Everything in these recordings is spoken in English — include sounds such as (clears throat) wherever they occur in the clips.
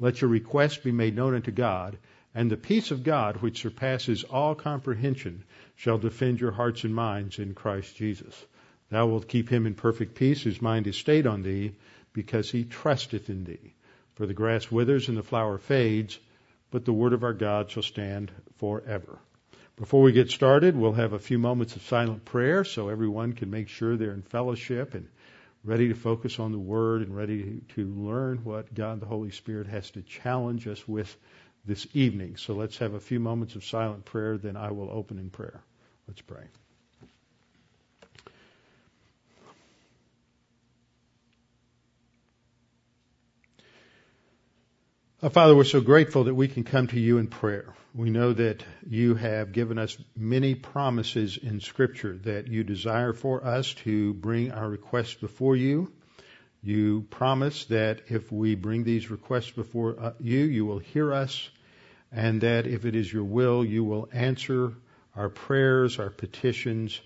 Let your requests be made known unto God, and the peace of God, which surpasses all comprehension, shall defend your hearts and minds in Christ Jesus. Thou wilt keep him in perfect peace whose mind is stayed on thee, because he trusteth in thee. For the grass withers and the flower fades, but the word of our God shall stand forever. Before we get started, we'll have a few moments of silent prayer so everyone can make sure they're in fellowship and ready to focus on the Word and ready to learn what God the Holy Spirit has to challenge us with this evening. So let's have a few moments of silent prayer, then I will open in prayer. Let's pray. Father, we're so grateful that we can come to you in prayer. We know that you have given us many promises in Scripture that you desire for us to bring our requests before you. You promise that if we bring these requests before uh, you, you will hear us, and that if it is your will, you will answer our prayers, our petitions.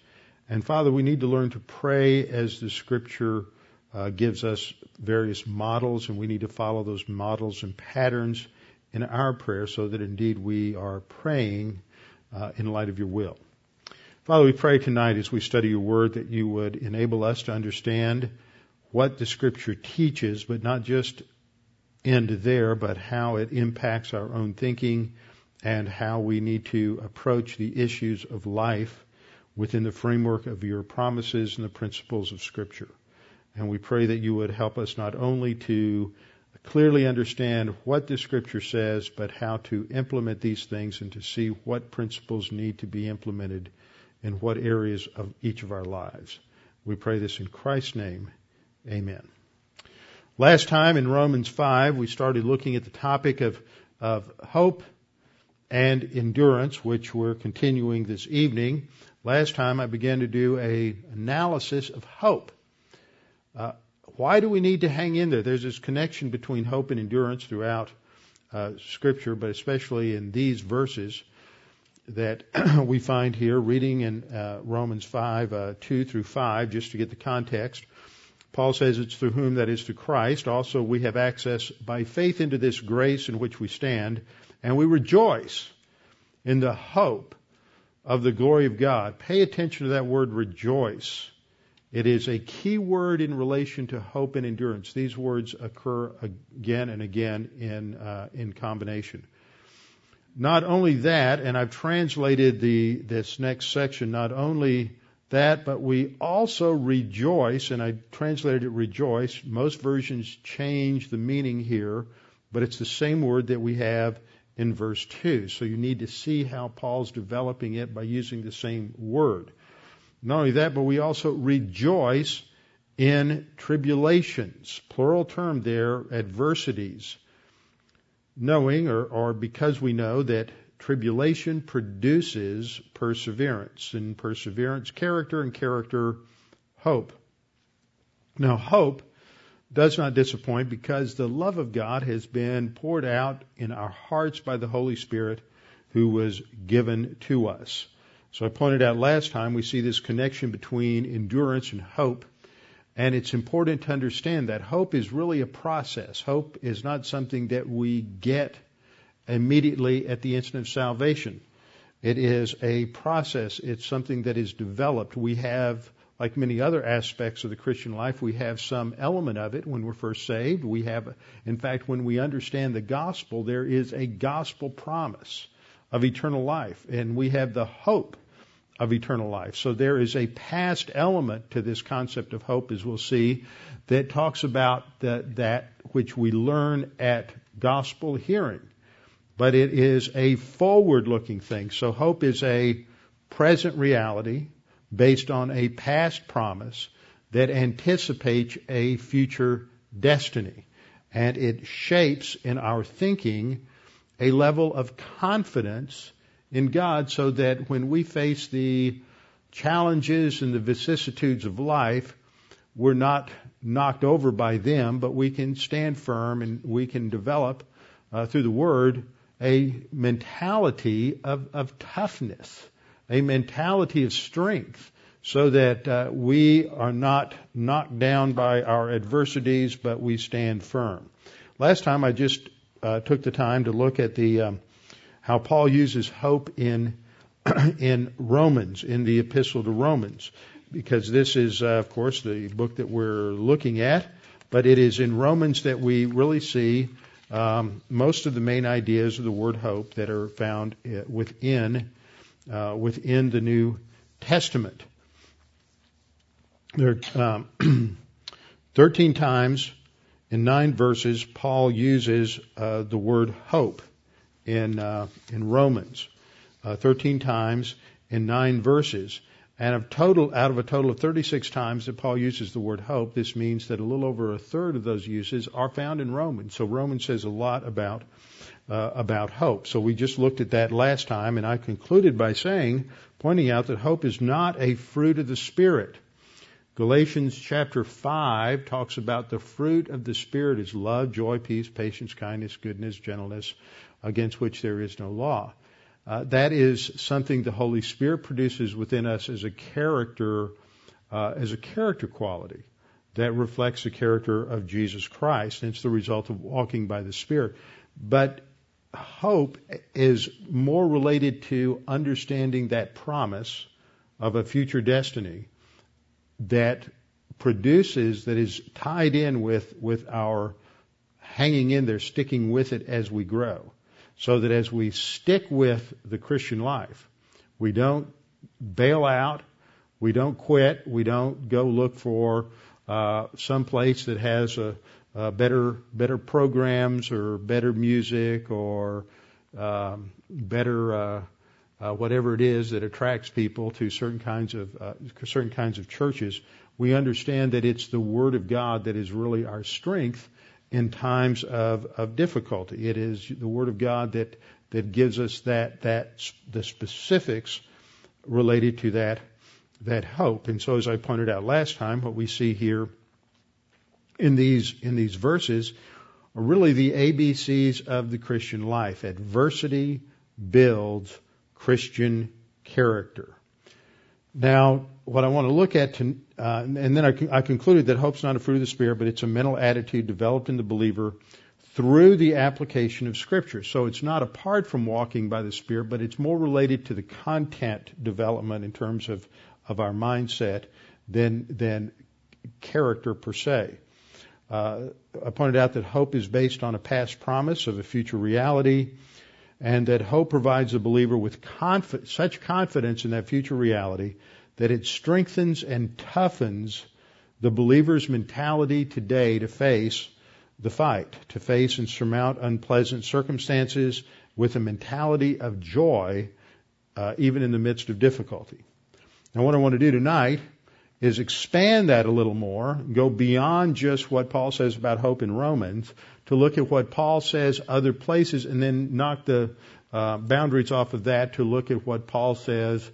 And Father, we need to learn to pray as the Scripture uh, gives us various models, and we need to follow those models and patterns in our prayer so that indeed we are praying uh, in light of your will. Father, we pray tonight as we study your word that you would enable us to understand what the scripture teaches, but not just end there, but how it impacts our own thinking and how we need to approach the issues of life within the framework of your promises and the principles of scripture. And we pray that you would help us not only to clearly understand what the scripture says, but how to implement these things and to see what principles need to be implemented in what areas of each of our lives. We pray this in Christ's name. Amen. Last time in Romans 5, we started looking at the topic of, of hope and endurance, which we're continuing this evening. Last time I began to do a analysis of hope. Uh, why do we need to hang in there? There's this connection between hope and endurance throughout uh, Scripture, but especially in these verses that (clears throat) we find here, reading in uh, Romans 5, uh, 2 through 5, just to get the context. Paul says it's through whom, that is through Christ. Also, we have access by faith into this grace in which we stand, and we rejoice in the hope of the glory of God. Pay attention to that word rejoice. It is a key word in relation to hope and endurance. These words occur again and again in, uh, in combination. Not only that, and I've translated the, this next section, not only that, but we also rejoice, and I translated it rejoice. Most versions change the meaning here, but it's the same word that we have in verse 2. So you need to see how Paul's developing it by using the same word. Not only that, but we also rejoice in tribulations, plural term there, adversities, knowing or, or because we know that tribulation produces perseverance, and perseverance, character, and character, hope. Now, hope does not disappoint because the love of God has been poured out in our hearts by the Holy Spirit who was given to us. So I pointed out last time we see this connection between endurance and hope. And it's important to understand that hope is really a process. Hope is not something that we get immediately at the instant of salvation. It is a process. It's something that is developed. We have, like many other aspects of the Christian life, we have some element of it when we're first saved. We have, in fact, when we understand the gospel, there is a gospel promise of eternal life. And we have the hope of eternal life. So there is a past element to this concept of hope, as we'll see, that talks about the, that which we learn at gospel hearing. But it is a forward looking thing. So hope is a present reality based on a past promise that anticipates a future destiny. and it shapes in our thinking a level of confidence in God so that when we face the challenges and the vicissitudes of life, we're not knocked over by them, but we can stand firm and we can develop uh, through the Word a mentality of, of toughness, a mentality of strength, so that uh, we are not knocked down by our adversities, but we stand firm. Last time I just uh, took the time to look at the um, how Paul uses hope in (clears throat) in Romans, in the Epistle to Romans, because this is, uh, of course, the book that we're looking at. But it is in Romans that we really see um, most of the main ideas of the word hope that are found uh, within uh, within the New Testament. There are um, (clears throat) 13 times in nine verses Paul uses uh, the word hope in uh, in Romans. Uh, 13 times in nine verses. And of total, out of a total of 36 times that Paul uses the word hope, this means that a little over a third of those uses are found in Romans. So Romans says a lot about uh, about hope. So we just looked at that last time, and I concluded by saying, pointing out that hope is not a fruit of the Spirit. Galatians chapter 5 talks about the fruit of the Spirit is love, joy, peace, patience, kindness, goodness, gentleness, against which there is no law. Uh, that is something the Holy Spirit produces within us as a character, uh, as a character quality that reflects the character of Jesus Christ. And it's the result of walking by the Spirit. But hope is more related to understanding that promise of a future destiny that produces, that is tied in with, with our hanging in there, sticking with it as we grow so that as we stick with the Christian life, we don't bail out, we don't quit, we don't go look for uh, some place that has a, a better better programs or better music or um, better uh, uh, whatever it is that attracts people to certain kinds of uh, certain kinds of churches. We understand that it's the Word of God that is really our strength in times of, of difficulty. It is the Word of God that, that gives us that, that, the specifics related to that, that hope. And so as I pointed out last time, what we see here in these, in these verses are really the ABCs of the Christian life. Adversity builds Christian character. Now, what I want to look at, to, uh, and then I, I concluded that hope's not a fruit of the Spirit, but it's a mental attitude developed in the believer through the application of Scripture. So it's not apart from walking by the Spirit, but it's more related to the content development in terms of, of our mindset than, than character per se. Uh, I pointed out that hope is based on a past promise of a future reality, and that hope provides the believer with confi- such confidence in that future reality that it strengthens and toughens the believer's mentality today to face the fight, to face and surmount unpleasant circumstances with a mentality of joy, uh, even in the midst of difficulty. Now, what I want to do tonight is expand that a little more, go beyond just what Paul says about hope in Romans, to look at what Paul says other places, and then knock the uh, boundaries off of that to look at what Paul says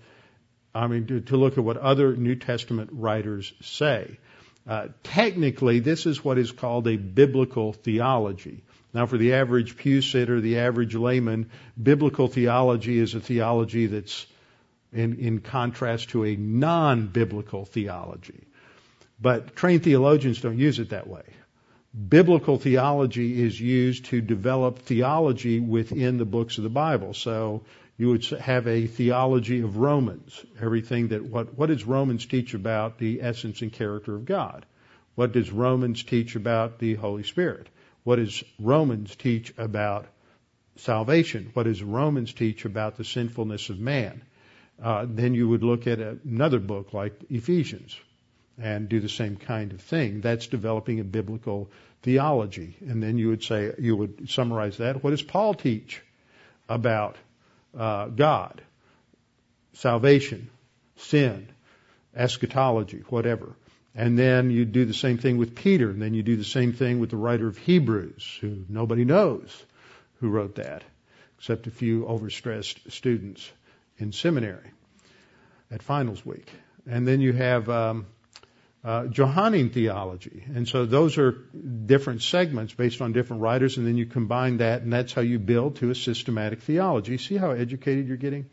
I mean, to, to look at what other New Testament writers say. Uh, technically, this is what is called a biblical theology. Now, for the average pew sitter, the average layman, biblical theology is a theology that's in, in contrast to a non-biblical theology. But trained theologians don't use it that way. Biblical theology is used to develop theology within the books of the Bible. So you would have a theology of Romans. Everything that what what does Romans teach about the essence and character of God? What does Romans teach about the Holy Spirit? What does Romans teach about salvation? What does Romans teach about the sinfulness of man? Uh, then you would look at another book like Ephesians and do the same kind of thing. That's developing a biblical theology. And then you would say, you would summarize that. What does Paul teach about uh, God, salvation, sin, eschatology, whatever. And then you do the same thing with Peter, and then you do the same thing with the writer of Hebrews, who nobody knows who wrote that, except a few overstressed students in seminary at finals week. And then you have um, uh, Johannine theology. And so those are different segments based on different writers, and then you combine that, and that's how you build to a systematic theology. See how educated you're getting?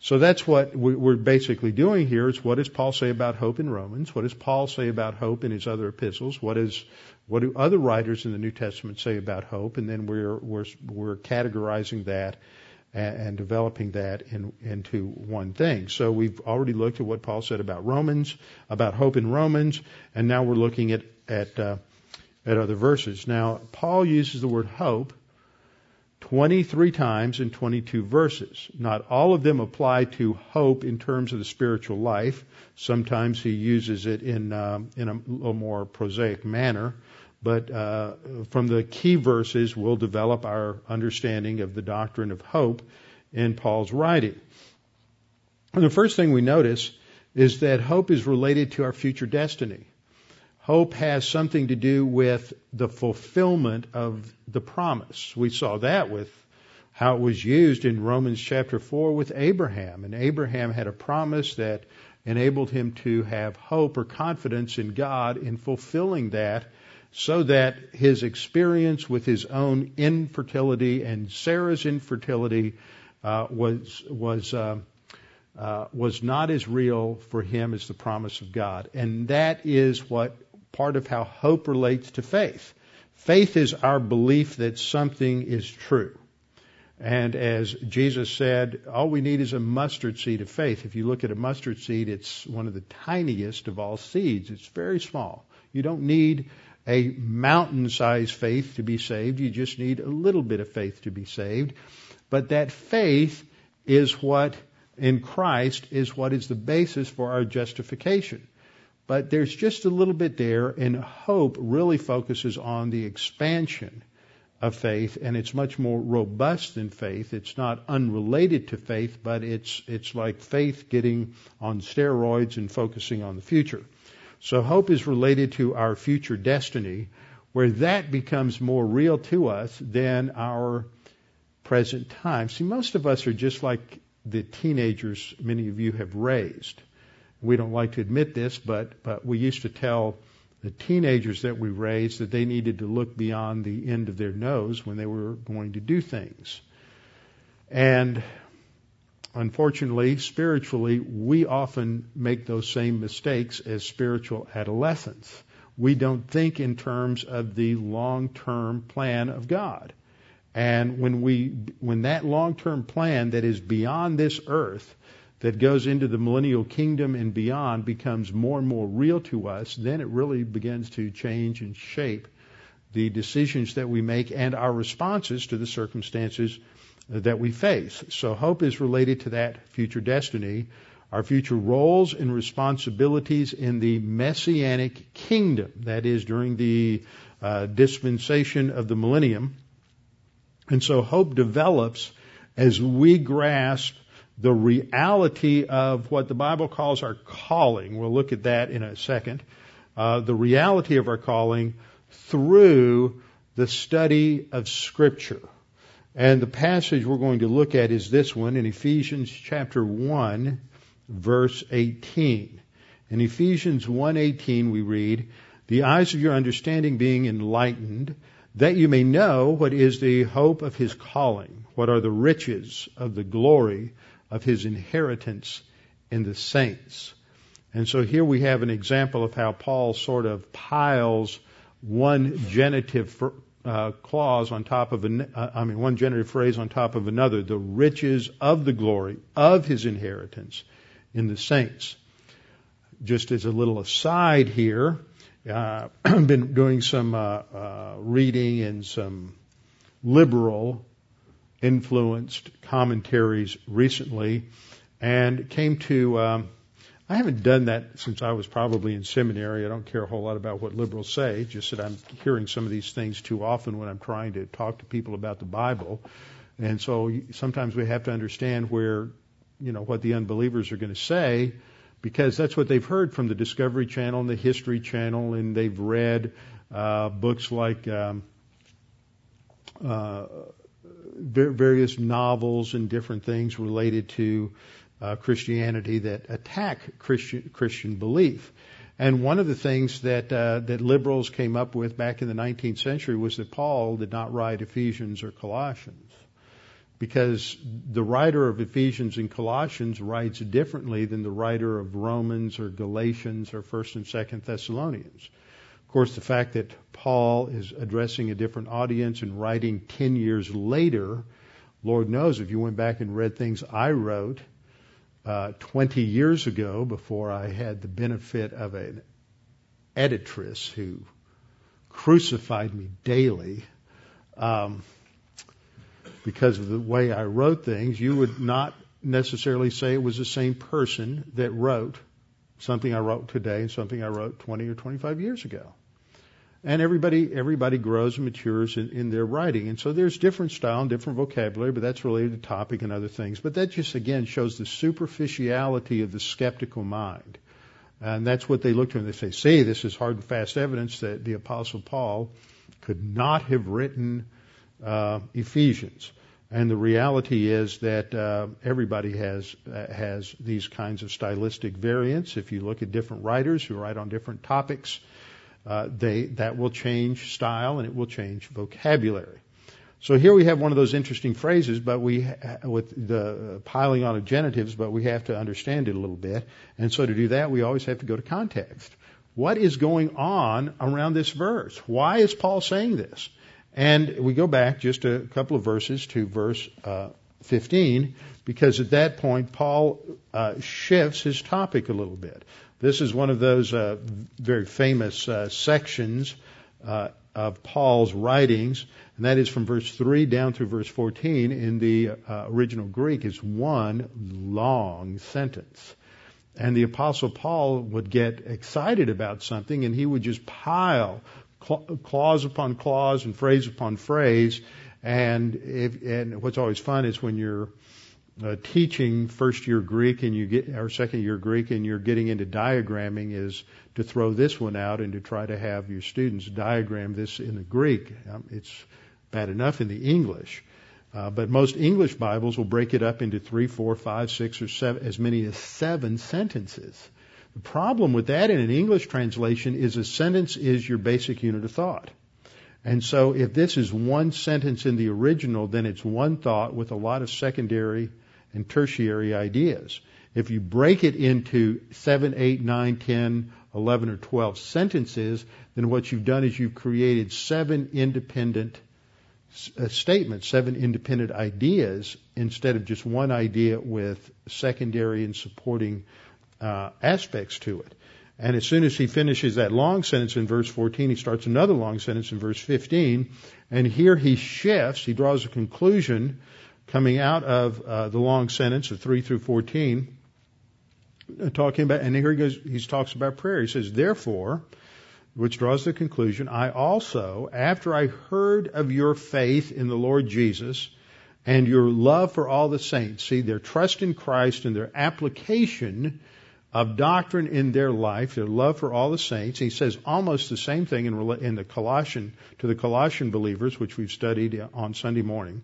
So that's what we're basically doing here. Is what does Paul say about hope in Romans? What does Paul say about hope in his other epistles? What is what do other writers in the New Testament say about hope? And then we're we're we're categorizing that and, and developing that in, into one thing. So we've already looked at what Paul said about Romans, about hope in Romans, and now we're looking at at uh, at other verses. Now Paul uses the word hope 23 times in 22 verses. Not all of them apply to hope in terms of the spiritual life. Sometimes he uses it in um, in a little more prosaic manner. But uh, from the key verses, we'll develop our understanding of the doctrine of hope in Paul's writing. And the first thing we notice is that hope is related to our future destiny. Hope has something to do with the fulfillment of the promise. We saw that with how it was used in Romans chapter 4 with Abraham. And Abraham had a promise that enabled him to have hope or confidence in God in fulfilling that so that his experience with his own infertility and Sarah's infertility uh, was was uh, uh, was not as real for him as the promise of God, and that is what part of how hope relates to faith. Faith is our belief that something is true. And as Jesus said, all we need is a mustard seed of faith. If you look at a mustard seed, it's one of the tiniest of all seeds. It's very small. You don't need a mountain sized faith to be saved. You just need a little bit of faith to be saved. But that faith is what, in Christ, is what is the basis for our justification. But there's just a little bit there, and hope really focuses on the expansion of faith, and it's much more robust than faith. It's not unrelated to faith, but it's it's like faith getting on steroids and focusing on the future. So hope is related to our future destiny, where that becomes more real to us than our present time. See, most of us are just like the teenagers many of you have raised. We don't like to admit this, but, but we used to tell the teenagers that we raised that they needed to look beyond the end of their nose when they were going to do things. And unfortunately, spiritually, we often make those same mistakes as spiritual adolescents. We don't think in terms of the long-term plan of God. And when we, when that long-term plan that is beyond this earth, that goes into the millennial kingdom and beyond becomes more and more real to us, then it really begins to change and shape the decisions that we make and our responses to the circumstances that we face. So hope is related to that future destiny, our future roles and responsibilities in the messianic kingdom, that is, during the uh, dispensation of the millennium. And so hope develops as we grasp the reality of what the Bible calls our calling. We'll look at that in a second. Uh, the reality of our calling through the study of Scripture. And the passage we're going to look at is this one in Ephesians chapter 1 verse 18. In Ephesians 1:18 we read, "The eyes of your understanding being enlightened, that you may know what is the hope of his calling, what are the riches of the glory of his inheritance in the saints." And so here we have an example of how Paul sort of piles one genitive uh, clause on top of, an, uh, I mean, one generative phrase on top of another, the riches of the glory of his inheritance in the saints. Just as a little aside here, uh, I've (clears throat) been doing some uh, uh, reading and some liberal influenced commentaries recently and came to um, I haven't done that since I was probably in seminary. I don't care a whole lot about what liberals say, just that I'm hearing some of these things too often when I'm trying to talk to people about the Bible. And so sometimes we have to understand where, you know, what the unbelievers are going to say, because that's what they've heard from the Discovery Channel and the History Channel, and they've read uh, books like um, uh, various novels and different things related to uh, Christianity that attack Christian Christian belief. And one of the things that uh, that liberals came up with back in the 19th century was that Paul did not write Ephesians or Colossians, because the writer of Ephesians and Colossians writes differently than the writer of Romans or Galatians or First and Second Thessalonians. Of course, the fact that Paul is addressing a different audience and writing 10 years later, Lord knows if you went back and read things I wrote uh, 20 years ago before I had the benefit of an editress who crucified me daily um, because of the way I wrote things, you would not necessarily say it was the same person that wrote something I wrote today and something I wrote 20 or 25 years ago. And everybody, everybody grows and matures in, in their writing. And so there's different style and different vocabulary, but that's related to topic and other things. But that just again shows the superficiality of the skeptical mind. And that's what they look to and they say, see, this is hard and fast evidence that the apostle Paul could not have written uh, Ephesians. And the reality is that uh, everybody has uh, has these kinds of stylistic variants. If you look at different writers who write on different topics, that will change style and it will change vocabulary. So here we have one of those interesting phrases, but we with the piling on of genitives, but we have to understand it a little bit. And so to do that, we always have to go to context. What is going on around this verse? Why is Paul saying this? And we go back just a couple of verses to verse uh, 15, because at that point Paul uh, shifts his topic a little bit. This is one of those uh, very famous uh, sections uh, of Paul's writings, and that is from verse 3 down through verse 14 in the uh, original Greek is one long sentence. And the apostle Paul would get excited about something and he would just pile clause upon clause and phrase upon phrase. And if, and what's always fun is when you're uh, teaching first year Greek and you get or second year Greek and you're getting into diagramming is to throw this one out and to try to have your students diagram this in the Greek. Um, it's bad enough in the English, uh, but most English Bibles will break it up into three, four, five, six, or seven, as many as seven sentences. The problem with that in an English translation is a sentence is your basic unit of thought. And so if this is one sentence in the original, then it's one thought with a lot of secondary and tertiary ideas. If you break it into 7, 8, 9, 10, 11, or 12 sentences, then what you've done is you've created seven independent uh, statements, seven independent ideas, instead of just one idea with secondary and supporting uh, aspects to it. And as soon as he finishes that long sentence in verse 14, he starts another long sentence in verse 15. And here he shifts, he draws a conclusion coming out of uh, the long sentence of 3 through 14, uh, talking about, and here he goes, he talks about prayer. He says, Therefore, which draws the conclusion, I also, after I heard of your faith in the Lord Jesus and your love for all the saints, see their trust in Christ and their application of doctrine in their life, their love for all the saints. He says almost the same thing in, in the Colossian to the Colossian believers, which we've studied on Sunday morning.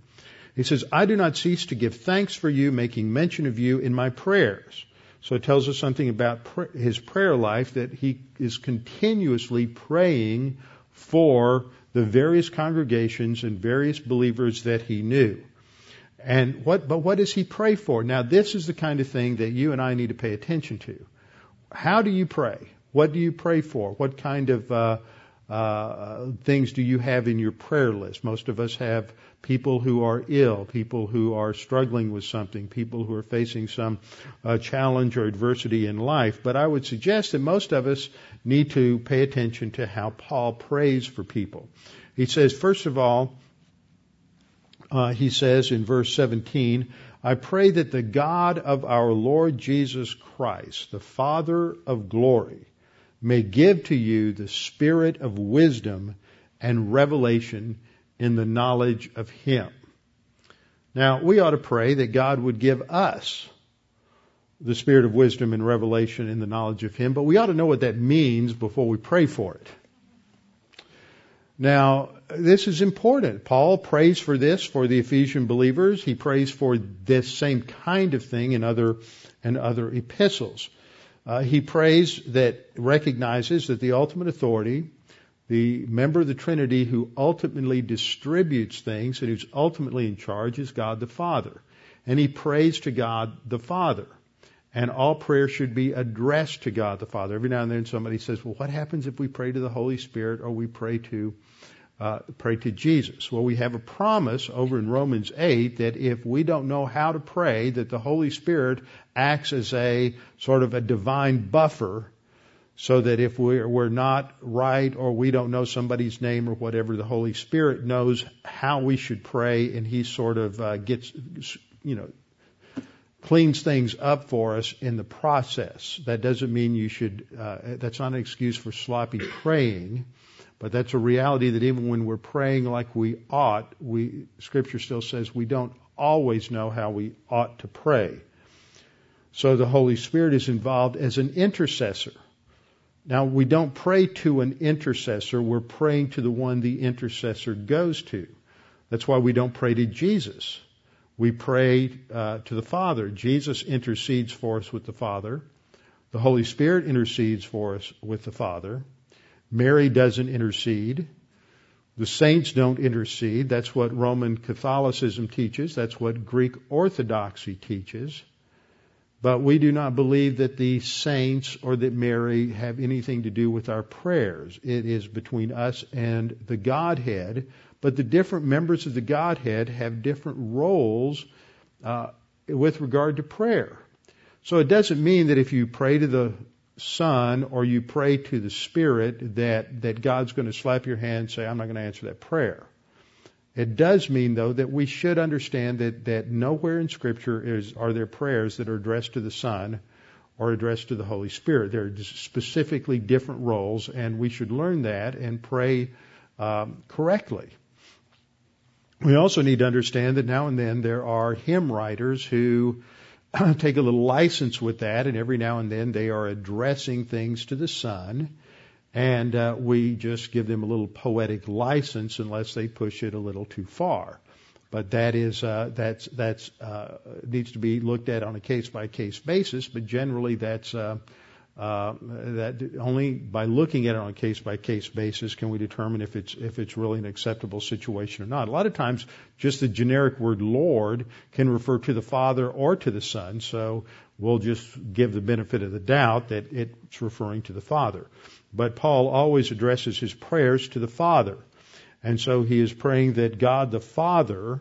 He says, I do not cease to give thanks for you, making mention of you in my prayers. So it tells us something about his prayer life that he is continuously praying for the various congregations and various believers that he knew. And what, but what does he pray for? Now this is the kind of thing that you and I need to pay attention to. How do you pray? What do you pray for? What kind of uh, uh, things do you have in your prayer list? Most of us have people who are ill, people who are struggling with something, people who are facing some uh, challenge or adversity in life. But I would suggest that most of us need to pay attention to how Paul prays for people. He says, first of all, uh, he says in verse 17, I pray that the God of our Lord Jesus Christ, the Father of glory, may give to you the spirit of wisdom and revelation in the knowledge of Him. Now, we ought to pray that God would give us the spirit of wisdom and revelation in the knowledge of Him, but we ought to know what that means before we pray for it. Now, this is important. Paul prays for this for the Ephesian believers. He prays for this same kind of thing in other and other epistles. Uh, he prays that recognizes that the ultimate authority, the member of the Trinity who ultimately distributes things and who's ultimately in charge is God the Father. And he prays to God the Father. And all prayer should be addressed to God the Father. Every now and then somebody says, well, what happens if we pray to the Holy Spirit or we pray to, uh, pray to Jesus? Well, we have a promise over in Romans 8 that if we don't know how to pray, that the Holy Spirit acts as a sort of a divine buffer so that if we're, we're not right or we don't know somebody's name or whatever, the Holy Spirit knows how we should pray and He sort of uh, gets, you know, cleans things up for us in the process. That doesn't mean you should, uh, that's not an excuse for sloppy praying, but that's a reality that even when we're praying like we ought, we, scripture still says we don't always know how we ought to pray. So the Holy Spirit is involved as an intercessor. Now we don't pray to an intercessor, we're praying to the one the intercessor goes to. That's why we don't pray to Jesus we pray uh, to the Father. Jesus intercedes for us with the Father. The Holy Spirit intercedes for us with the Father. Mary doesn't intercede. The saints don't intercede. That's what Roman Catholicism teaches. That's what Greek Orthodoxy teaches. But we do not believe that the saints or that Mary have anything to do with our prayers. It is between us and the Godhead but the different members of the Godhead have different roles uh, with regard to prayer. So it doesn't mean that if you pray to the Son or you pray to the Spirit that, that God's going to slap your hand and say, I'm not going to answer that prayer. It does mean, though, that we should understand that, that nowhere in Scripture is, are there prayers that are addressed to the Son or addressed to the Holy Spirit. They're specifically different roles, and we should learn that and pray um, correctly. We also need to understand that now and then there are hymn writers who (clears throat) take a little license with that, and every now and then they are addressing things to the Son, and uh, we just give them a little poetic license unless they push it a little too far. But that is uh, that's that's uh, needs to be looked at on a case by case basis. But generally, that's uh, uh, that only by looking at it on a case by case basis can we determine if it's if it's really an acceptable situation or not. A lot of times, just the generic word Lord can refer to the Father or to the Son, so we'll just give the benefit of the doubt that it's referring to the Father. But Paul always addresses his prayers to the Father, and so he is praying that God the Father,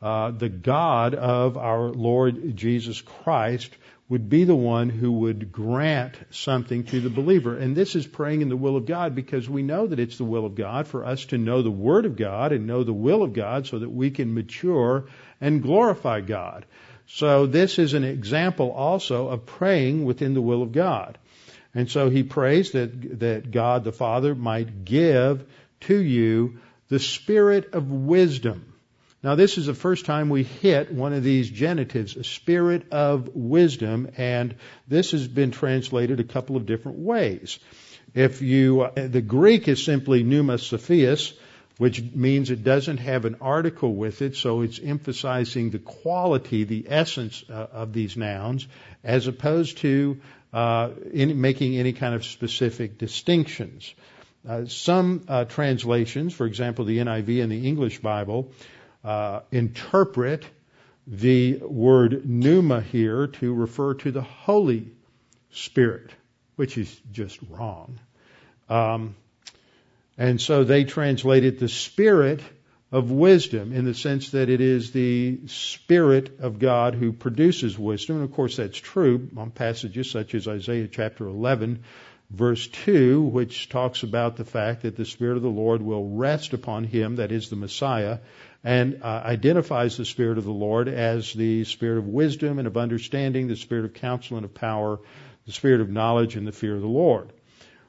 uh, the God of our Lord Jesus Christ, would be the one who would grant something to the believer. And this is praying in the will of God because we know that it's the will of God for us to know the Word of God and know the will of God so that we can mature and glorify God. So this is an example also of praying within the will of God. And so he prays that, that God the Father might give to you the spirit of wisdom now, this is the first time we hit one of these genitives, a spirit of wisdom, and this has been translated a couple of different ways. If you, the Greek is simply pneuma sophias, which means it doesn't have an article with it, so it's emphasizing the quality, the essence uh, of these nouns, as opposed to uh, in, making any kind of specific distinctions. Uh, some uh, translations, for example, the NIV and the English Bible, uh, interpret the word pneuma here to refer to the Holy Spirit, which is just wrong. Um, and so they translated the Spirit of wisdom in the sense that it is the Spirit of God who produces wisdom. And of course, that's true on passages such as Isaiah chapter 11, verse 2, which talks about the fact that the Spirit of the Lord will rest upon him, that is the Messiah, and uh, identifies the Spirit of the Lord as the Spirit of wisdom and of understanding, the Spirit of counsel and of power, the Spirit of knowledge and the fear of the Lord.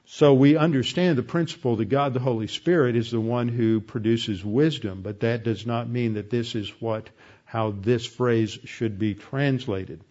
So we understand the principle that God the Holy Spirit is the one who produces wisdom, but that does not mean that this is what how this phrase should be translated.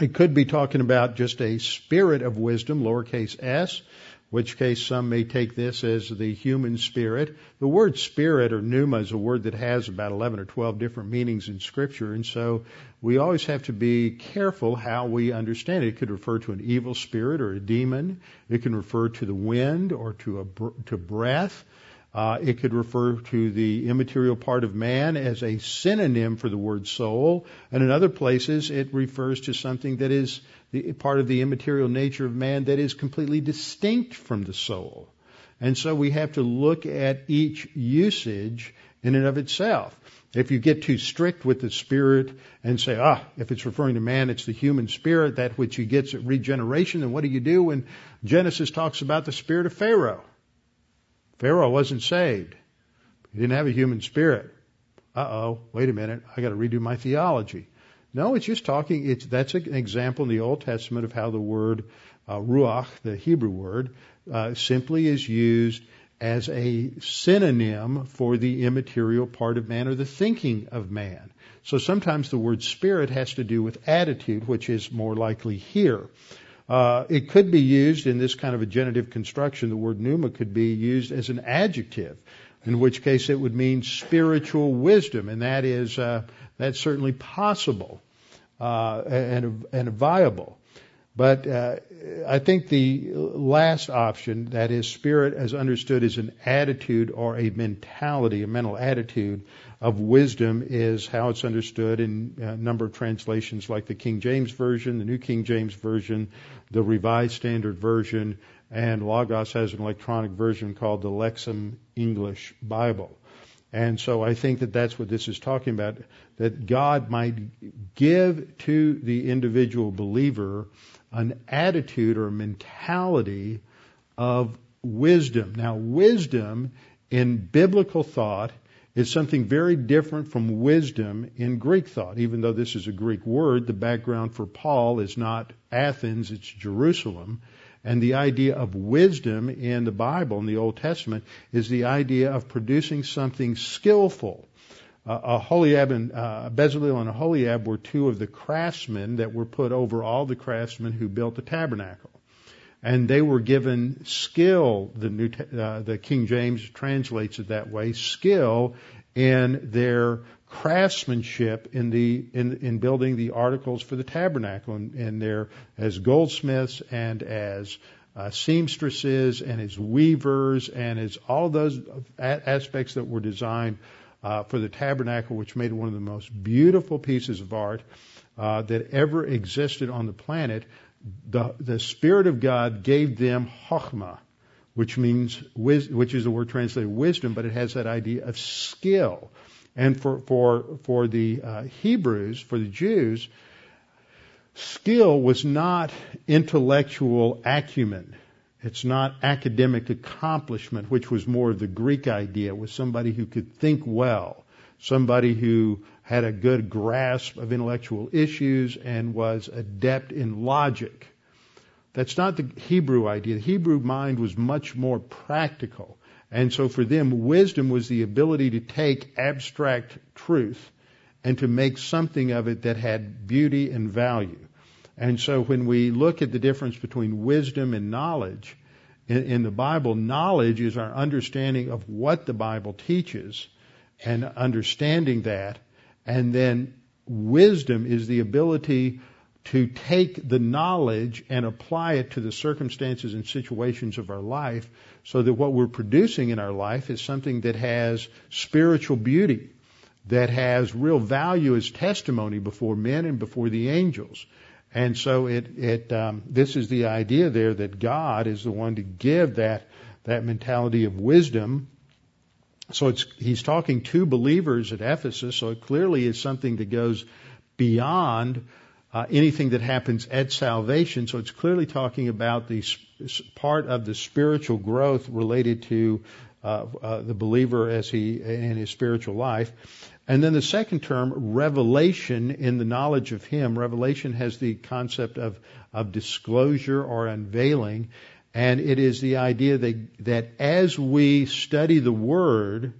It could be talking about just a spirit of wisdom, lowercase s, which case some may take this as the human spirit. The word spirit or pneuma is a word that has about 11 or 12 different meanings in scripture, and so we always have to be careful how we understand it. It could refer to an evil spirit or a demon. It can refer to the wind or to a to breath. Uh, it could refer to the immaterial part of man as a synonym for the word soul, and in other places it refers to something that is the, part of the immaterial nature of man that is completely distinct from the soul. And so we have to look at each usage in and of itself. If you get too strict with the spirit and say, ah, if it's referring to man, it's the human spirit, that which he gets at regeneration, then what do you do when Genesis talks about the spirit of Pharaoh? Pharaoh wasn't saved. He didn't have a human spirit. Uh oh, wait a minute, I gotta redo my theology. No, it's just talking, it's, that's an example in the Old Testament of how the word uh, ruach, the Hebrew word, uh, simply is used as a synonym for the immaterial part of man or the thinking of man. So sometimes the word spirit has to do with attitude, which is more likely here. Uh, it could be used in this kind of a genitive construction. The word pneuma could be used as an adjective, in which case it would mean spiritual wisdom, and that is uh, that's certainly possible uh, and and viable. But uh, I think the last option, that is, spirit as understood as an attitude or a mentality, a mental attitude of wisdom, is how it's understood in a number of translations like the King James Version, the New King James Version, the Revised Standard Version, and Logos has an electronic version called the Lexham English Bible. And so I think that that's what this is talking about, that God might give to the individual believer an attitude or mentality of wisdom. Now, wisdom in biblical thought is something very different from wisdom in Greek thought. Even though this is a Greek word, the background for Paul is not Athens, it's Jerusalem. And the idea of wisdom in the Bible, in the Old Testament, is the idea of producing something skillful. Uh, Aholiab and uh, Bezalel and Aholiab were two of the craftsmen that were put over all the craftsmen who built the tabernacle, and they were given skill. The New uh, the King James translates it that way: skill in their craftsmanship in the in, in building the articles for the tabernacle, and, and they're as goldsmiths and as uh, seamstresses and as weavers and as all those aspects that were designed for the tabernacle, which made one of the most beautiful pieces of art uh, that ever existed on the planet. The, the Spirit of God gave them chokhmah, which means which is the word translated wisdom, but it has that idea of skill. And for for for the uh, Hebrews, for the Jews, skill was not intellectual acumen. It's not academic accomplishment, which was more of the Greek idea. It was somebody who could think well, somebody who had a good grasp of intellectual issues and was adept in logic. That's not the Hebrew idea. The Hebrew mind was much more practical. And so for them, wisdom was the ability to take abstract truth and to make something of it that had beauty and value. And so when we look at the difference between wisdom and knowledge in, in, the Bible, knowledge is our understanding of what the Bible teaches and understanding that. And then wisdom is the ability to take the knowledge and apply it to the circumstances and situations of our life so that what we're producing in our life is something that has spiritual beauty, that has real value as testimony before men and before the angels. And so it, it um, this is the idea there that God is the one to give that that mentality of wisdom. So it's he's talking to believers at Ephesus, so it clearly is something that goes beyond uh, anything that happens at salvation. So it's clearly talking about the part of the spiritual growth related to uh, uh, the believer as he in his spiritual life. And then the second term, revelation in the knowledge of Him. Revelation has the concept of, of disclosure or unveiling. And it is the idea that, that as we study the Word,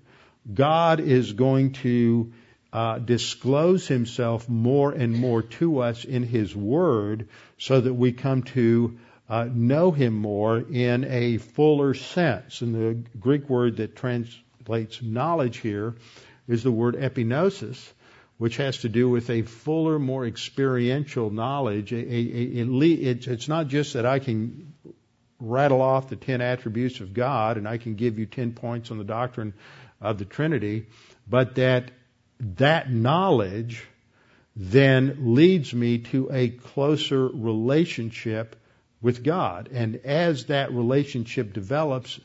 God is going to uh, disclose himself more and more to us in his word so that we come to uh, know him more in a fuller sense. And the Greek word that translates knowledge here is the word epignosis, which has to do with a fuller, more experiential knowledge. A, a, a, it's not just that I can rattle off the ten attributes of God and I can give you ten points on the doctrine of the Trinity, but that that knowledge then leads me to a closer relationship with God. And as that relationship develops,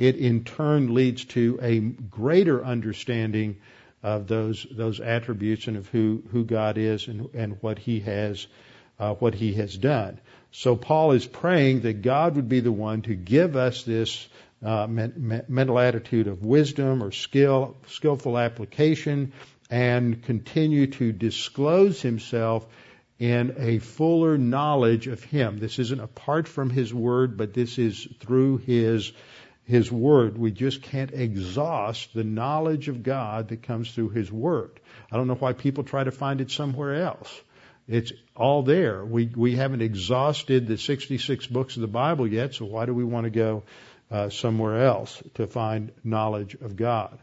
it in turn leads to a greater understanding of those those attributes and of who who God is and and what He has uh, what He has done. So Paul is praying that God would be the one to give us this uh, mental attitude of wisdom or skill, skillful application, and continue to disclose himself in a fuller knowledge of him. This isn't apart from his word, but this is through his his word. We just can't exhaust the knowledge of God that comes through his word. I don't know why people try to find it somewhere else. It's all there. We we haven't exhausted the 66 books of the Bible yet, so why do we want to go uh, somewhere else to find knowledge of God?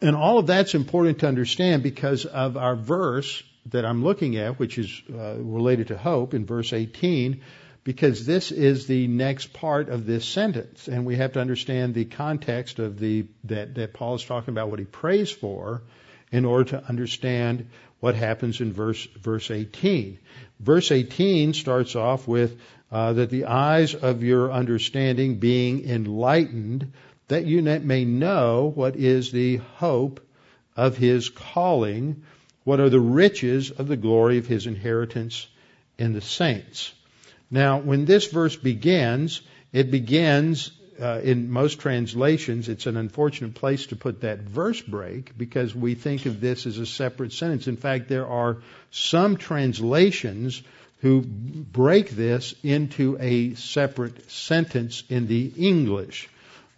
And all of that's important to understand because of our verse that I'm looking at, which is uh, related to hope in verse 18, because this is the next part of this sentence, and we have to understand the context of the that that Paul is talking about what he prays for, in order to understand what happens in verse verse 18. Verse 18 starts off with uh, that the eyes of your understanding being enlightened that you may know what is the hope of his calling, what are the riches of the glory of his inheritance in the saints. Now, when this verse begins, it begins uh, in most translations, it's an unfortunate place to put that verse break because we think of this as a separate sentence. In fact, there are some translations who break this into a separate sentence in the English.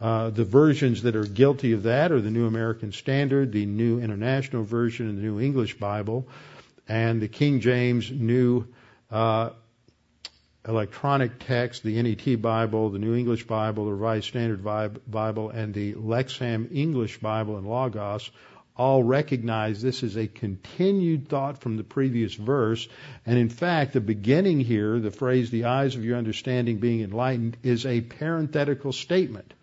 Uh, the versions that are guilty of that are the New American Standard, the New International Version, and the New English Bible, and the King James New uh, Electronic Text, the NET Bible, the New English Bible, the Revised Standard Bible, and the Lexham English Bible and Logos all recognize this is a continued thought from the previous verse. And in fact, the beginning here, the phrase, the eyes of your understanding being enlightened, is a parenthetical statement.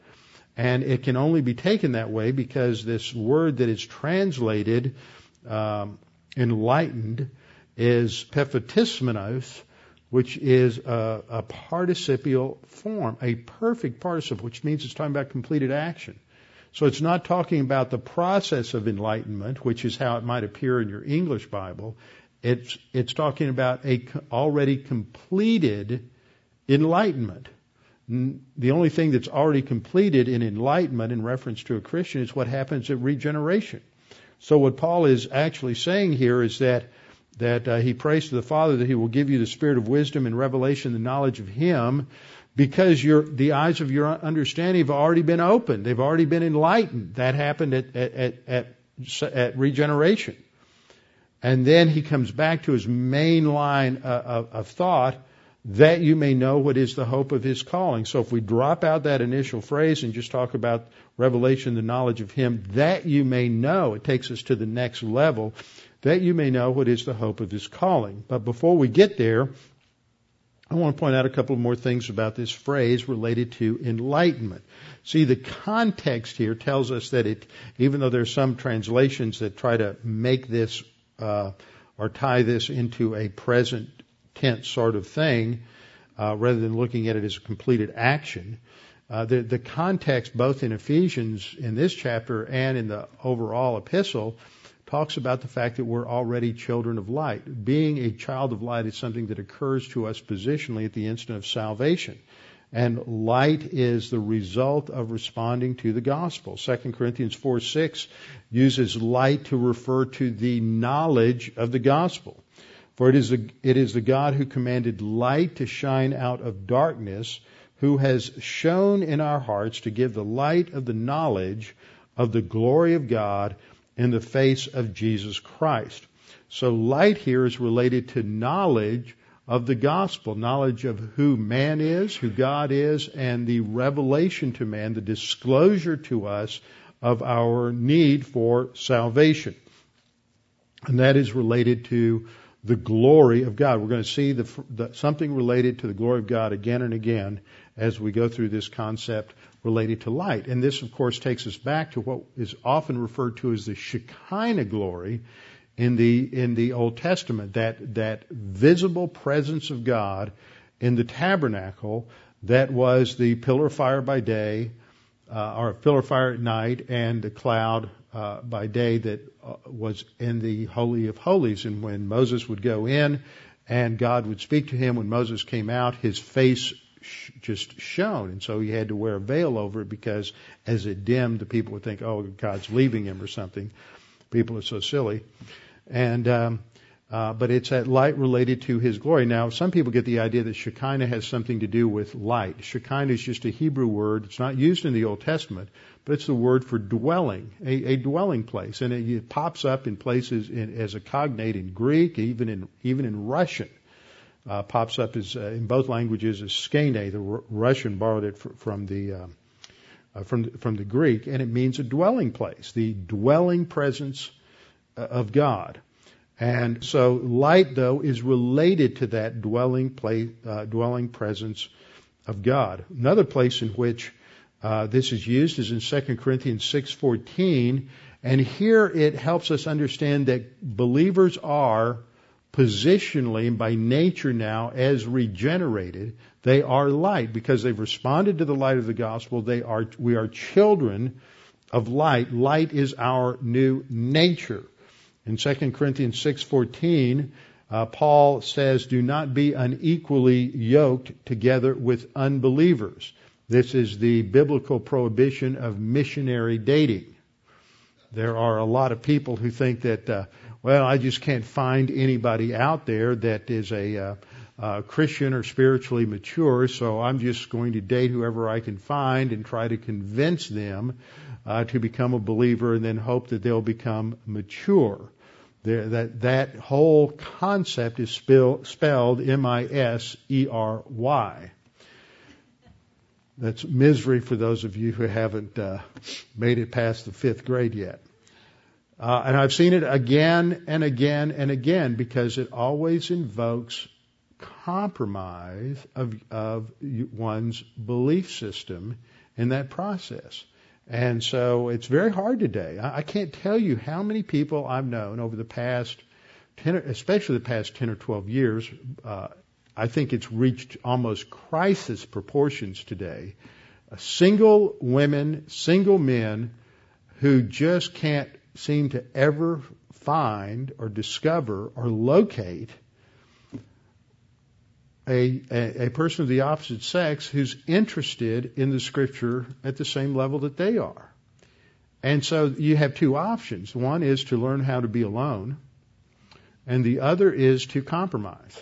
And it can only be taken that way because this word that is translated um, enlightened is pephotismenous, which is a, a participial form, a perfect participle, which means it's talking about completed action. So it's not talking about the process of enlightenment, which is how it might appear in your English Bible. It's, it's talking about a already completed enlightenment. The only thing that's already completed in enlightenment in reference to a Christian is what happens at regeneration. So what Paul is actually saying here is that that uh, he prays to the Father that he will give you the spirit of wisdom and revelation, the knowledge of him, because your the eyes of your understanding have already been opened. They've already been enlightened. That happened at at at, at regeneration. And then he comes back to his main line uh, of, of thought that you may know what is the hope of his calling. So if we drop out that initial phrase and just talk about revelation, the knowledge of him, that you may know, it takes us to the next level, that you may know what is the hope of his calling. But before we get there, I want to point out a couple more things about this phrase related to enlightenment. See, the context here tells us that it, even though there are some translations that try to make this uh, or tie this into a present tense sort of thing, uh, rather than looking at it as a completed action. Uh, the, the context, both in Ephesians in this chapter and in the overall epistle, talks about the fact that we're already children of light. Being a child of light is something that occurs to us positionally at the instant of salvation. And light is the result of responding to the gospel. 2 Corinthians 4 6 uses light to refer to the knowledge of the gospel. For it is, the, it is the God who commanded light to shine out of darkness, who has shown in our hearts to give the light of the knowledge of the glory of God in the face of Jesus Christ. So light here is related to knowledge of the gospel, knowledge of who man is, who God is, and the revelation to man, the disclosure to us of our need for salvation. And that is related to the glory of God. We're going to see the, the, something related to the glory of God again and again as we go through this concept related to light. And this, of course, takes us back to what is often referred to as the Shekinah glory in the in the Old Testament. That that visible presence of God in the tabernacle that was the pillar of fire by day, uh, or pillar of fire at night, and the cloud uh, by day that uh, was in the Holy of Holies. And when Moses would go in and God would speak to him, when Moses came out, his face sh- just shone. And so he had to wear a veil over it because as it dimmed, the people would think, oh, God's leaving him or something. People are so silly. And, um, uh, but it's that light related to his glory. Now, some people get the idea that Shekinah has something to do with light. Shekinah is just a Hebrew word. It's not used in the Old Testament, but it's the word for dwelling, a, a dwelling place, and it, it pops up in places in, as a cognate in Greek, even in even in Russian. Uh, pops up as uh, in both languages as skene. The R- Russian borrowed it fr- from the uh, uh, from from the Greek, and it means a dwelling place, the dwelling presence uh, of God. And so light, though, is related to that dwelling place, uh, dwelling presence of God. Another place in which uh, this is used is in 2 Corinthians 6:14, and here it helps us understand that believers are positionally and by nature now as regenerated. They are light because they've responded to the light of the gospel. They are we are children of light. Light is our new nature. In 2 Corinthians 6:14, uh, Paul says, "Do not be unequally yoked together with unbelievers." This is the biblical prohibition of missionary dating. There are a lot of people who think that, uh, well, I just can't find anybody out there that is a uh, uh, Christian or spiritually mature, so I'm just going to date whoever I can find and try to convince them uh, to become a believer and then hope that they'll become mature. There, that that whole concept is spell, spelled M-I-S-E-R-Y. That's misery for those of you who haven't uh, made it past the fifth grade yet. Uh, and I've seen it again and again and again because it always invokes compromise of, of one's belief system in that process. And so it's very hard today. I, I can't tell you how many people I've known over the past 10, especially the past 10 or 12 years, uh, I think it's reached almost crisis proportions today. Single women, single men who just can't seem to ever find or discover or locate a, a, a, person of the opposite sex who's interested in the scripture at the same level that they are. And so you have two options. One is to learn how to be alone, and the other is to compromise.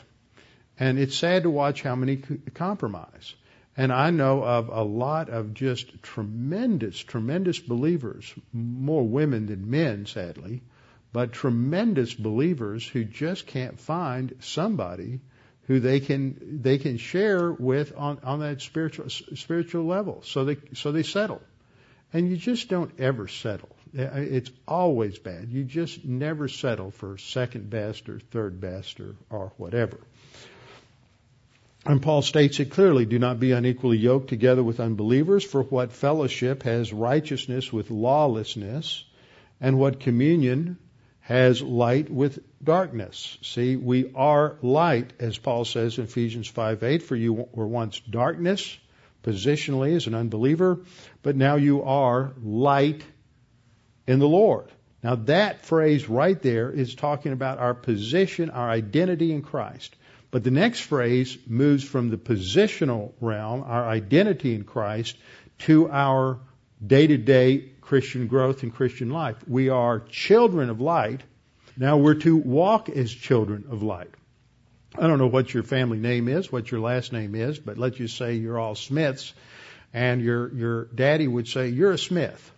And it's sad to watch how many compromise. And I know of a lot of just tremendous, tremendous believers, more women than men, sadly, but tremendous believers who just can't find somebody who they can they can share with on, on that spiritual spiritual level. So they so they settle, and you just don't ever settle. It's always bad. You just never settle for second best or third best or, or whatever. And Paul states it clearly do not be unequally yoked together with unbelievers, for what fellowship has righteousness with lawlessness, and what communion has light with darkness. See, we are light, as Paul says in Ephesians 5 8, for you were once darkness, positionally as an unbeliever, but now you are light in the Lord. Now that phrase right there is talking about our position, our identity in Christ. But the next phrase moves from the positional realm, our identity in Christ, to our day to day Christian growth and Christian life. We are children of light. Now we're to walk as children of light. I don't know what your family name is, what your last name is, but let's just say you're all Smiths, and your your daddy would say you're a Smith,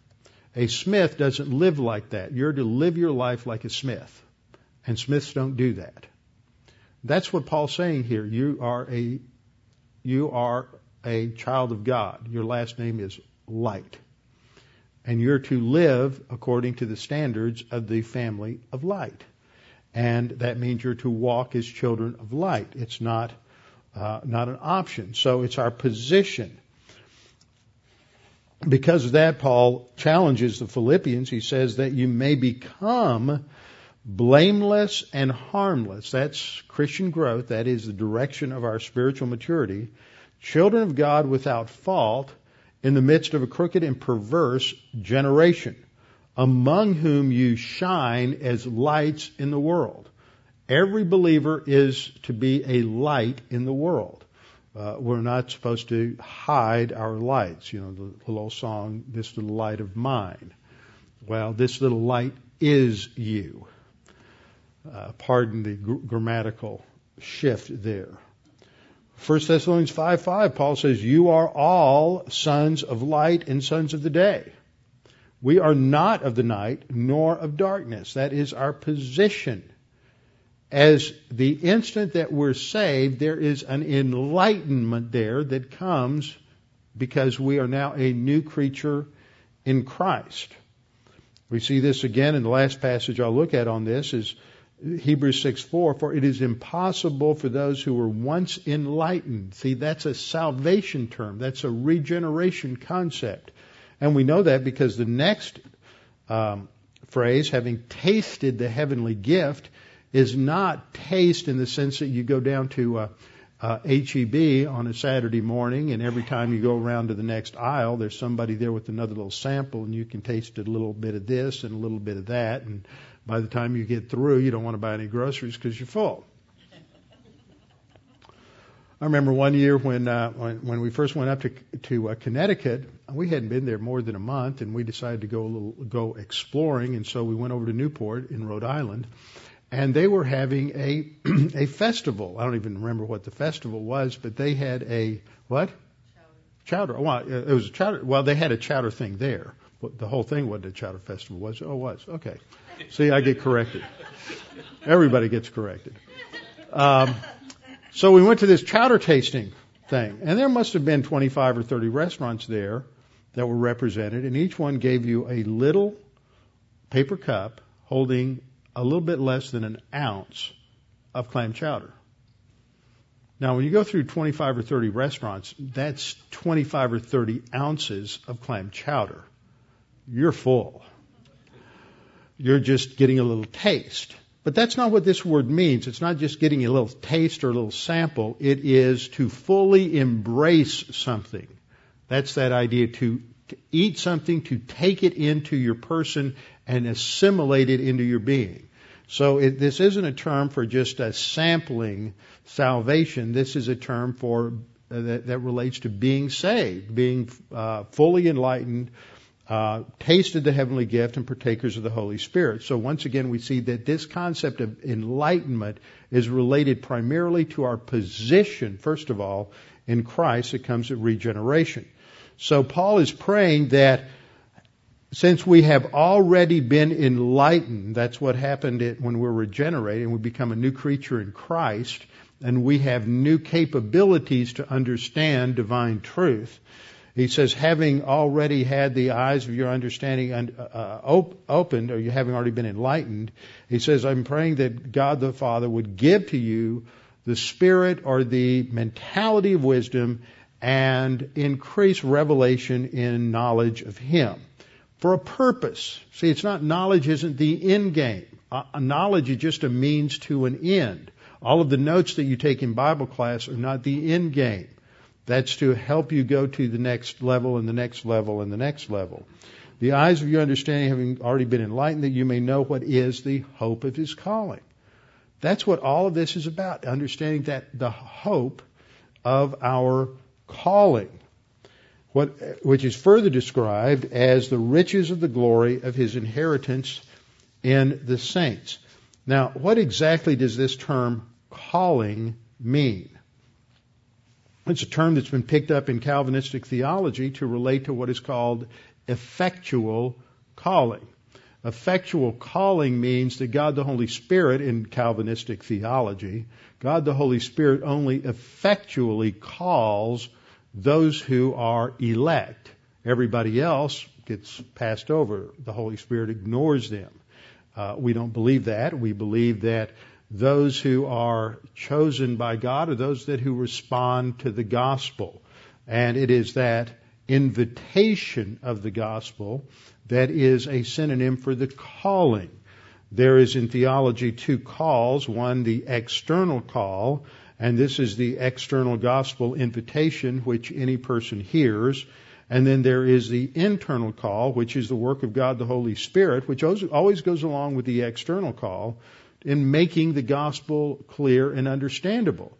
A smith doesn't live like that. You're to live your life like a smith. And smiths don't do that. That's what Paul's saying here. You are a, you are a child of God. Your last name is light. And you're to live according to the standards of the family of light. And that means you're to walk as children of light. It's not, uh, not an option. So it's our position. Because of that, Paul challenges the Philippians. He says that you may become blameless and harmless. That's Christian growth. That is the direction of our spiritual maturity. Children of God without fault in the midst of a crooked and perverse generation, among whom you shine as lights in the world. Every believer is to be a light in the world. Uh, we're not supposed to hide our lights. You know, the, little song, This Little Light of Mine. Well, this little light is you. Uh, pardon the gr- grammatical shift there. 1 Thessalonians 5 5, Paul says, You are all sons of light and sons of the day. We are not of the night nor of darkness. That is our position. As the instant that we're saved, there is an enlightenment there that comes because we are now a new creature in Christ. We see this again in the last passage I'll look at on this is Hebrews 6 4, for it is impossible for those who were once enlightened. See, that's a salvation term. That's a regeneration concept. And we know that because the next um, phrase, having tasted the heavenly gift, is not taste in the sense that you go down to uh, uh, HEB on a Saturday morning, and every time you go around to the next aisle, there's somebody there with another little sample, and you can taste a little bit of this and a little bit of that, and by the time you get through, you don't want to buy any groceries because you're full. I remember one year when uh, when, we first went up to to uh, Connecticut, we hadn't been there more than a month, and we decided to go a little go exploring, and so we went over to Newport in Rhode Island, and they were having a (clears throat) a festival. I don't even remember what the festival was, but they had a what? Chowder. chowder. Well, it was a chowder. Well, they had a chowder thing there. The whole thing wasn't a chowder festival, was it? Oh, it was. Okay. See, I get corrected. Everybody gets corrected. Um, so we went to this chowder tasting thing, and there must have been 25 or 30 restaurants there that were represented, and each one gave you a little paper cup holding a little bit less than an ounce of clam chowder. Now, when you go through 25 or 30 restaurants, that's 25 or 30 ounces of clam chowder. You're full. You're just getting a little taste. But that's not what this word means. It's not just getting a little taste or a little sample. It is to fully embrace something. That's that idea to, to eat something, to take it into your person and assimilate it into your being. So it, this isn't a term for just a sampling salvation. This is a term for uh, that, that, relates to being saved, being uh, fully enlightened, uh, tasted the heavenly gift and partakers of the Holy Spirit. So once again, we see that this concept of enlightenment is related primarily to our position, first of all, in Christ. It comes at regeneration. So Paul is praying that since we have already been enlightened, that's what happened when we're regenerated and we become a new creature in Christ, and we have new capabilities to understand divine truth he says, having already had the eyes of your understanding uh, uh, op- opened, or you having already been enlightened, he says, I'm praying that God the Father would give to you the spirit or the mentality of wisdom and increase revelation in knowledge of Him for a purpose. See, it's not knowledge isn't the end game. Uh, knowledge is just a means to an end. All of the notes that you take in Bible class are not the end game. That's to help you go to the next level and the next level and the next level. The eyes of your understanding having already been enlightened that you may know what is the hope of his calling. That's what all of this is about, understanding that the hope of our calling, what, which is further described as the riches of the glory of his inheritance in the saints. Now, what exactly does this term calling mean? It's a term that's been picked up in Calvinistic theology to relate to what is called effectual calling. Effectual calling means that God the Holy Spirit, in Calvinistic theology, God the Holy Spirit only effectually calls those who are elect. Everybody else gets passed over. The Holy Spirit ignores them. Uh, we don't believe that. We believe that those who are chosen by God are those that who respond to the gospel. And it is that invitation of the gospel that is a synonym for the calling. There is in theology two calls. One, the external call, and this is the external gospel invitation which any person hears. And then there is the internal call, which is the work of God the Holy Spirit, which always goes along with the external call in making the gospel clear and understandable.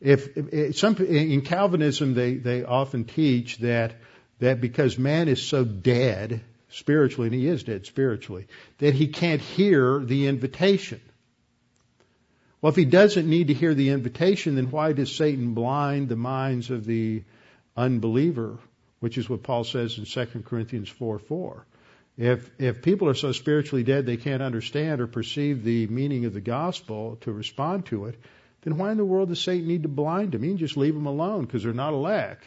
If, if some in Calvinism they they often teach that that because man is so dead spiritually, and he is dead spiritually, that he can't hear the invitation. Well, if he doesn't need to hear the invitation, then why does Satan blind the minds of the unbeliever which is what Paul says in 2 Corinthians 4 4. If, if people are so spiritually dead they can't understand or perceive the meaning of the gospel to respond to it, then why in the world does Satan need to blind them? He can just leave them alone because they're not elect.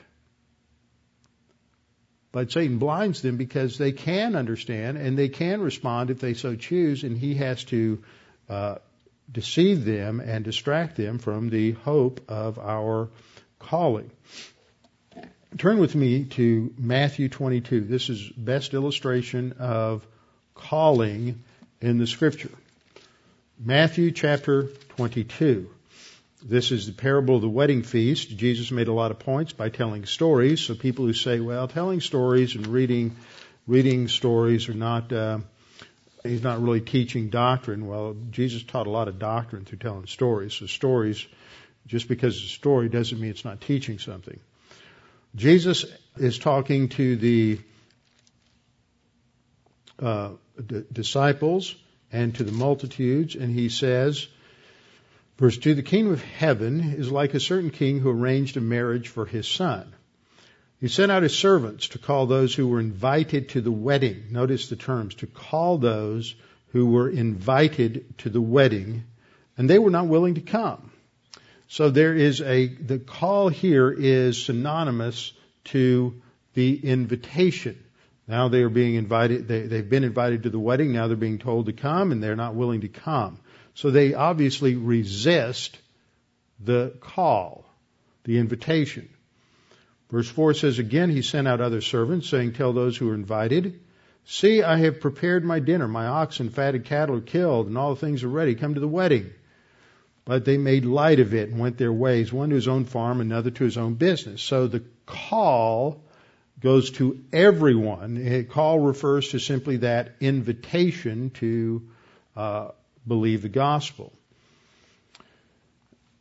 But Satan blinds them because they can understand and they can respond if they so choose, and he has to uh, deceive them and distract them from the hope of our calling. Turn with me to Matthew 22. This is best illustration of calling in the scripture. Matthew chapter 22. This is the parable of the wedding feast. Jesus made a lot of points by telling stories. So people who say, well, telling stories and reading, reading stories are not, uh, he's not really teaching doctrine. Well, Jesus taught a lot of doctrine through telling stories. So stories, just because it's a story doesn't mean it's not teaching something. Jesus is talking to the uh, d- disciples and to the multitudes, and he says, verse 2 The kingdom of heaven is like a certain king who arranged a marriage for his son. He sent out his servants to call those who were invited to the wedding. Notice the terms to call those who were invited to the wedding, and they were not willing to come. So there is a, the call here is synonymous to the invitation. Now they are being invited, they, they've been invited to the wedding, now they're being told to come and they're not willing to come. So they obviously resist the call, the invitation. Verse 4 says, Again he sent out other servants, saying, Tell those who are invited, See, I have prepared my dinner. My oxen, fatted cattle are killed, and all the things are ready. Come to the wedding. But they made light of it and went their ways, one to his own farm, another to his own business. So the call goes to everyone. A call refers to simply that invitation to uh, believe the gospel.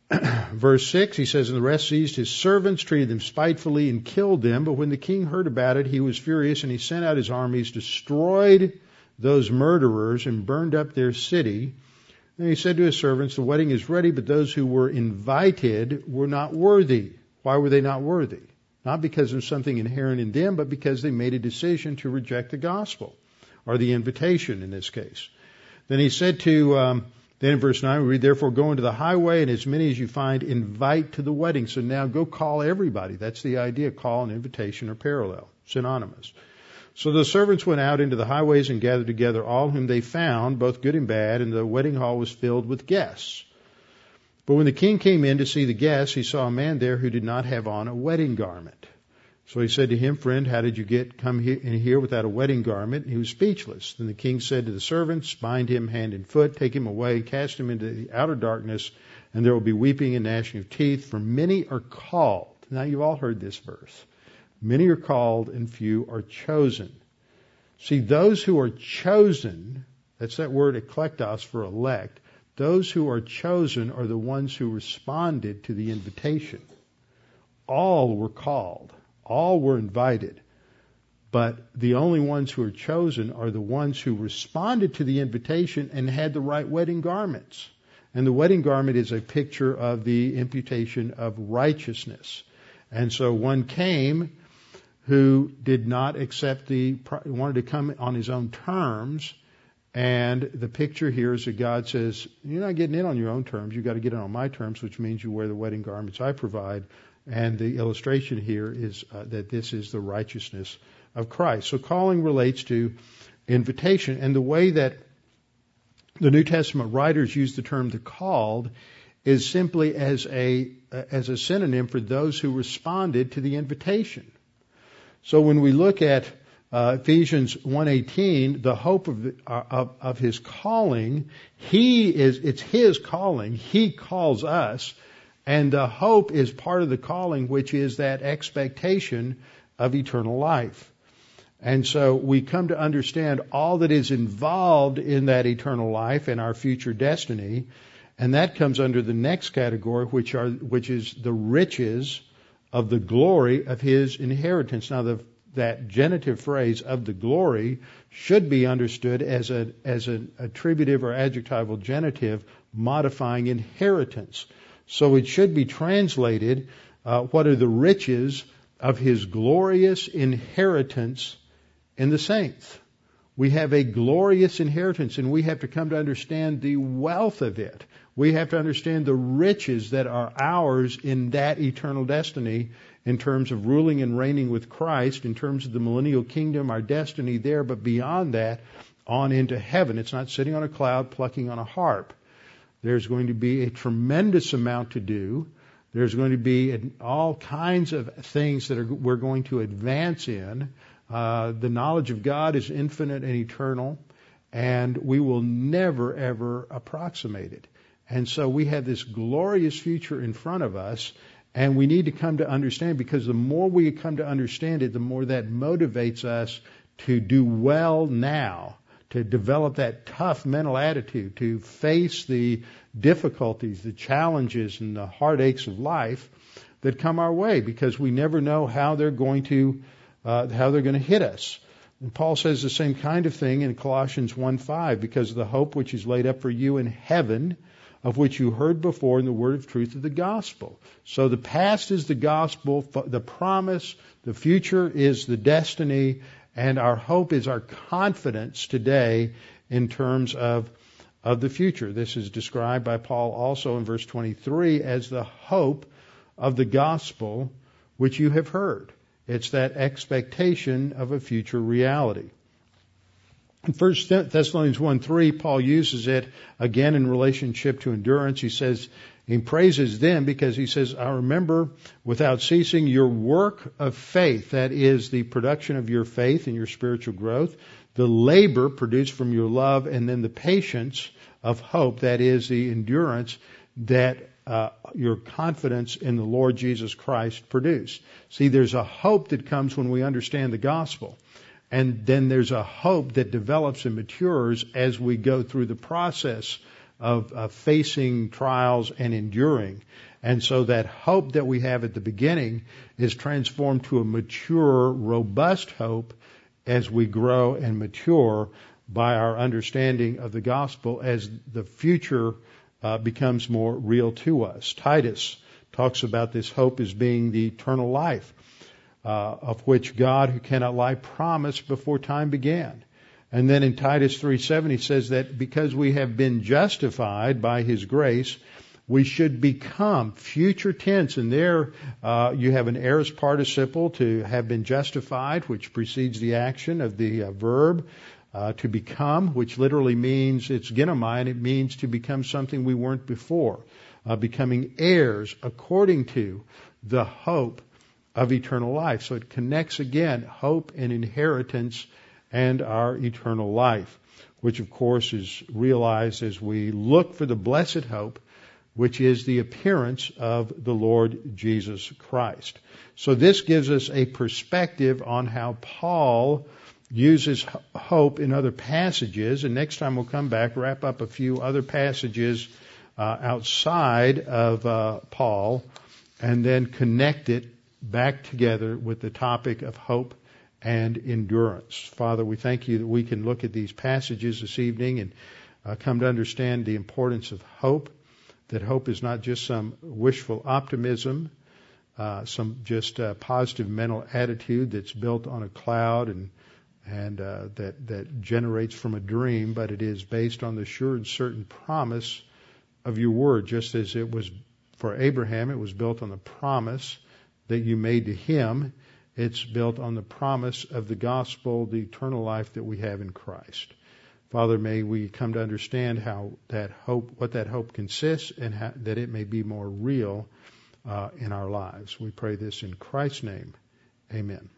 (clears throat) Verse 6, he says, And the rest seized his servants, treated them spitefully, and killed them. But when the king heard about it, he was furious, and he sent out his armies, destroyed those murderers, and burned up their city. And he said to his servants, The wedding is ready, but those who were invited were not worthy. Why were they not worthy? Not because of something inherent in them, but because they made a decision to reject the gospel, or the invitation in this case. Then he said to, um, then in verse 9 we read, Therefore go into the highway, and as many as you find, invite to the wedding. So now go call everybody. That's the idea. Call and invitation are parallel, synonymous. So the servants went out into the highways and gathered together all whom they found, both good and bad, and the wedding hall was filled with guests. But when the king came in to see the guests, he saw a man there who did not have on a wedding garment. So he said to him, Friend, how did you get come in here without a wedding garment? And he was speechless. Then the king said to the servants, Bind him hand and foot, take him away, cast him into the outer darkness, and there will be weeping and gnashing of teeth, for many are called. Now you've all heard this verse. Many are called and few are chosen. See, those who are chosen, that's that word eklektos for elect, those who are chosen are the ones who responded to the invitation. All were called. All were invited. But the only ones who are chosen are the ones who responded to the invitation and had the right wedding garments. And the wedding garment is a picture of the imputation of righteousness. And so one came who did not accept the, wanted to come on his own terms. And the picture here is that God says, You're not getting in on your own terms. You've got to get in on my terms, which means you wear the wedding garments I provide. And the illustration here is uh, that this is the righteousness of Christ. So calling relates to invitation. And the way that the New Testament writers use the term the called is simply as a, as a synonym for those who responded to the invitation. So when we look at uh, Ephesians 1:18, the hope of, the, uh, of, of his calling, he is it's his calling. He calls us, and the hope is part of the calling, which is that expectation of eternal life. And so we come to understand all that is involved in that eternal life and our future destiny, and that comes under the next category, which are which is the riches of the glory of his inheritance. Now the that genitive phrase of the glory should be understood as a as an attributive or adjectival genitive modifying inheritance. So it should be translated, uh, what are the riches of his glorious inheritance in the saints? We have a glorious inheritance and we have to come to understand the wealth of it. We have to understand the riches that are ours in that eternal destiny in terms of ruling and reigning with Christ, in terms of the millennial kingdom, our destiny there, but beyond that, on into heaven. It's not sitting on a cloud plucking on a harp. There's going to be a tremendous amount to do. There's going to be all kinds of things that are, we're going to advance in. Uh, the knowledge of God is infinite and eternal, and we will never ever approximate it. And so we have this glorious future in front of us, and we need to come to understand because the more we come to understand it, the more that motivates us to do well now, to develop that tough mental attitude, to face the difficulties, the challenges, and the heartaches of life that come our way because we never know how they're going to uh, how they're going to hit us. And Paul says the same kind of thing in Colossians 1:5 because of the hope which is laid up for you in heaven of which you heard before in the word of truth of the gospel. So the past is the gospel, the promise, the future is the destiny, and our hope is our confidence today in terms of, of the future. This is described by Paul also in verse 23 as the hope of the gospel which you have heard. It's that expectation of a future reality. In 1 Thessalonians 1 3, Paul uses it again in relationship to endurance. He says, he praises them because he says, I remember without ceasing your work of faith, that is the production of your faith and your spiritual growth, the labor produced from your love, and then the patience of hope, that is the endurance that uh, your confidence in the Lord Jesus Christ produce. See, there's a hope that comes when we understand the gospel. And then there's a hope that develops and matures as we go through the process of, of facing trials and enduring. And so that hope that we have at the beginning is transformed to a mature, robust hope as we grow and mature by our understanding of the gospel as the future uh, becomes more real to us. Titus talks about this hope as being the eternal life uh, of which God, who cannot lie, promised before time began. And then in Titus 3:7 he says that because we have been justified by His grace, we should become future tense. And there uh, you have an aorist participle to have been justified, which precedes the action of the uh, verb. Uh, to become, which literally means it's ginomai, and it means to become something we weren't before, uh, becoming heirs according to the hope of eternal life. So it connects again hope and inheritance and our eternal life, which of course is realized as we look for the blessed hope, which is the appearance of the Lord Jesus Christ. So this gives us a perspective on how Paul uses hope in other passages, and next time we'll come back, wrap up a few other passages uh, outside of uh, Paul, and then connect it back together with the topic of hope and endurance. Father, we thank you that we can look at these passages this evening and uh, come to understand the importance of hope, that hope is not just some wishful optimism, uh, some just uh, positive mental attitude that's built on a cloud and and uh, that that generates from a dream, but it is based on the sure and certain promise of your word, just as it was for Abraham. It was built on the promise that you made to him. It's built on the promise of the gospel, the eternal life that we have in Christ. Father, may we come to understand how that hope, what that hope consists, and how, that it may be more real uh, in our lives. We pray this in Christ's name. Amen.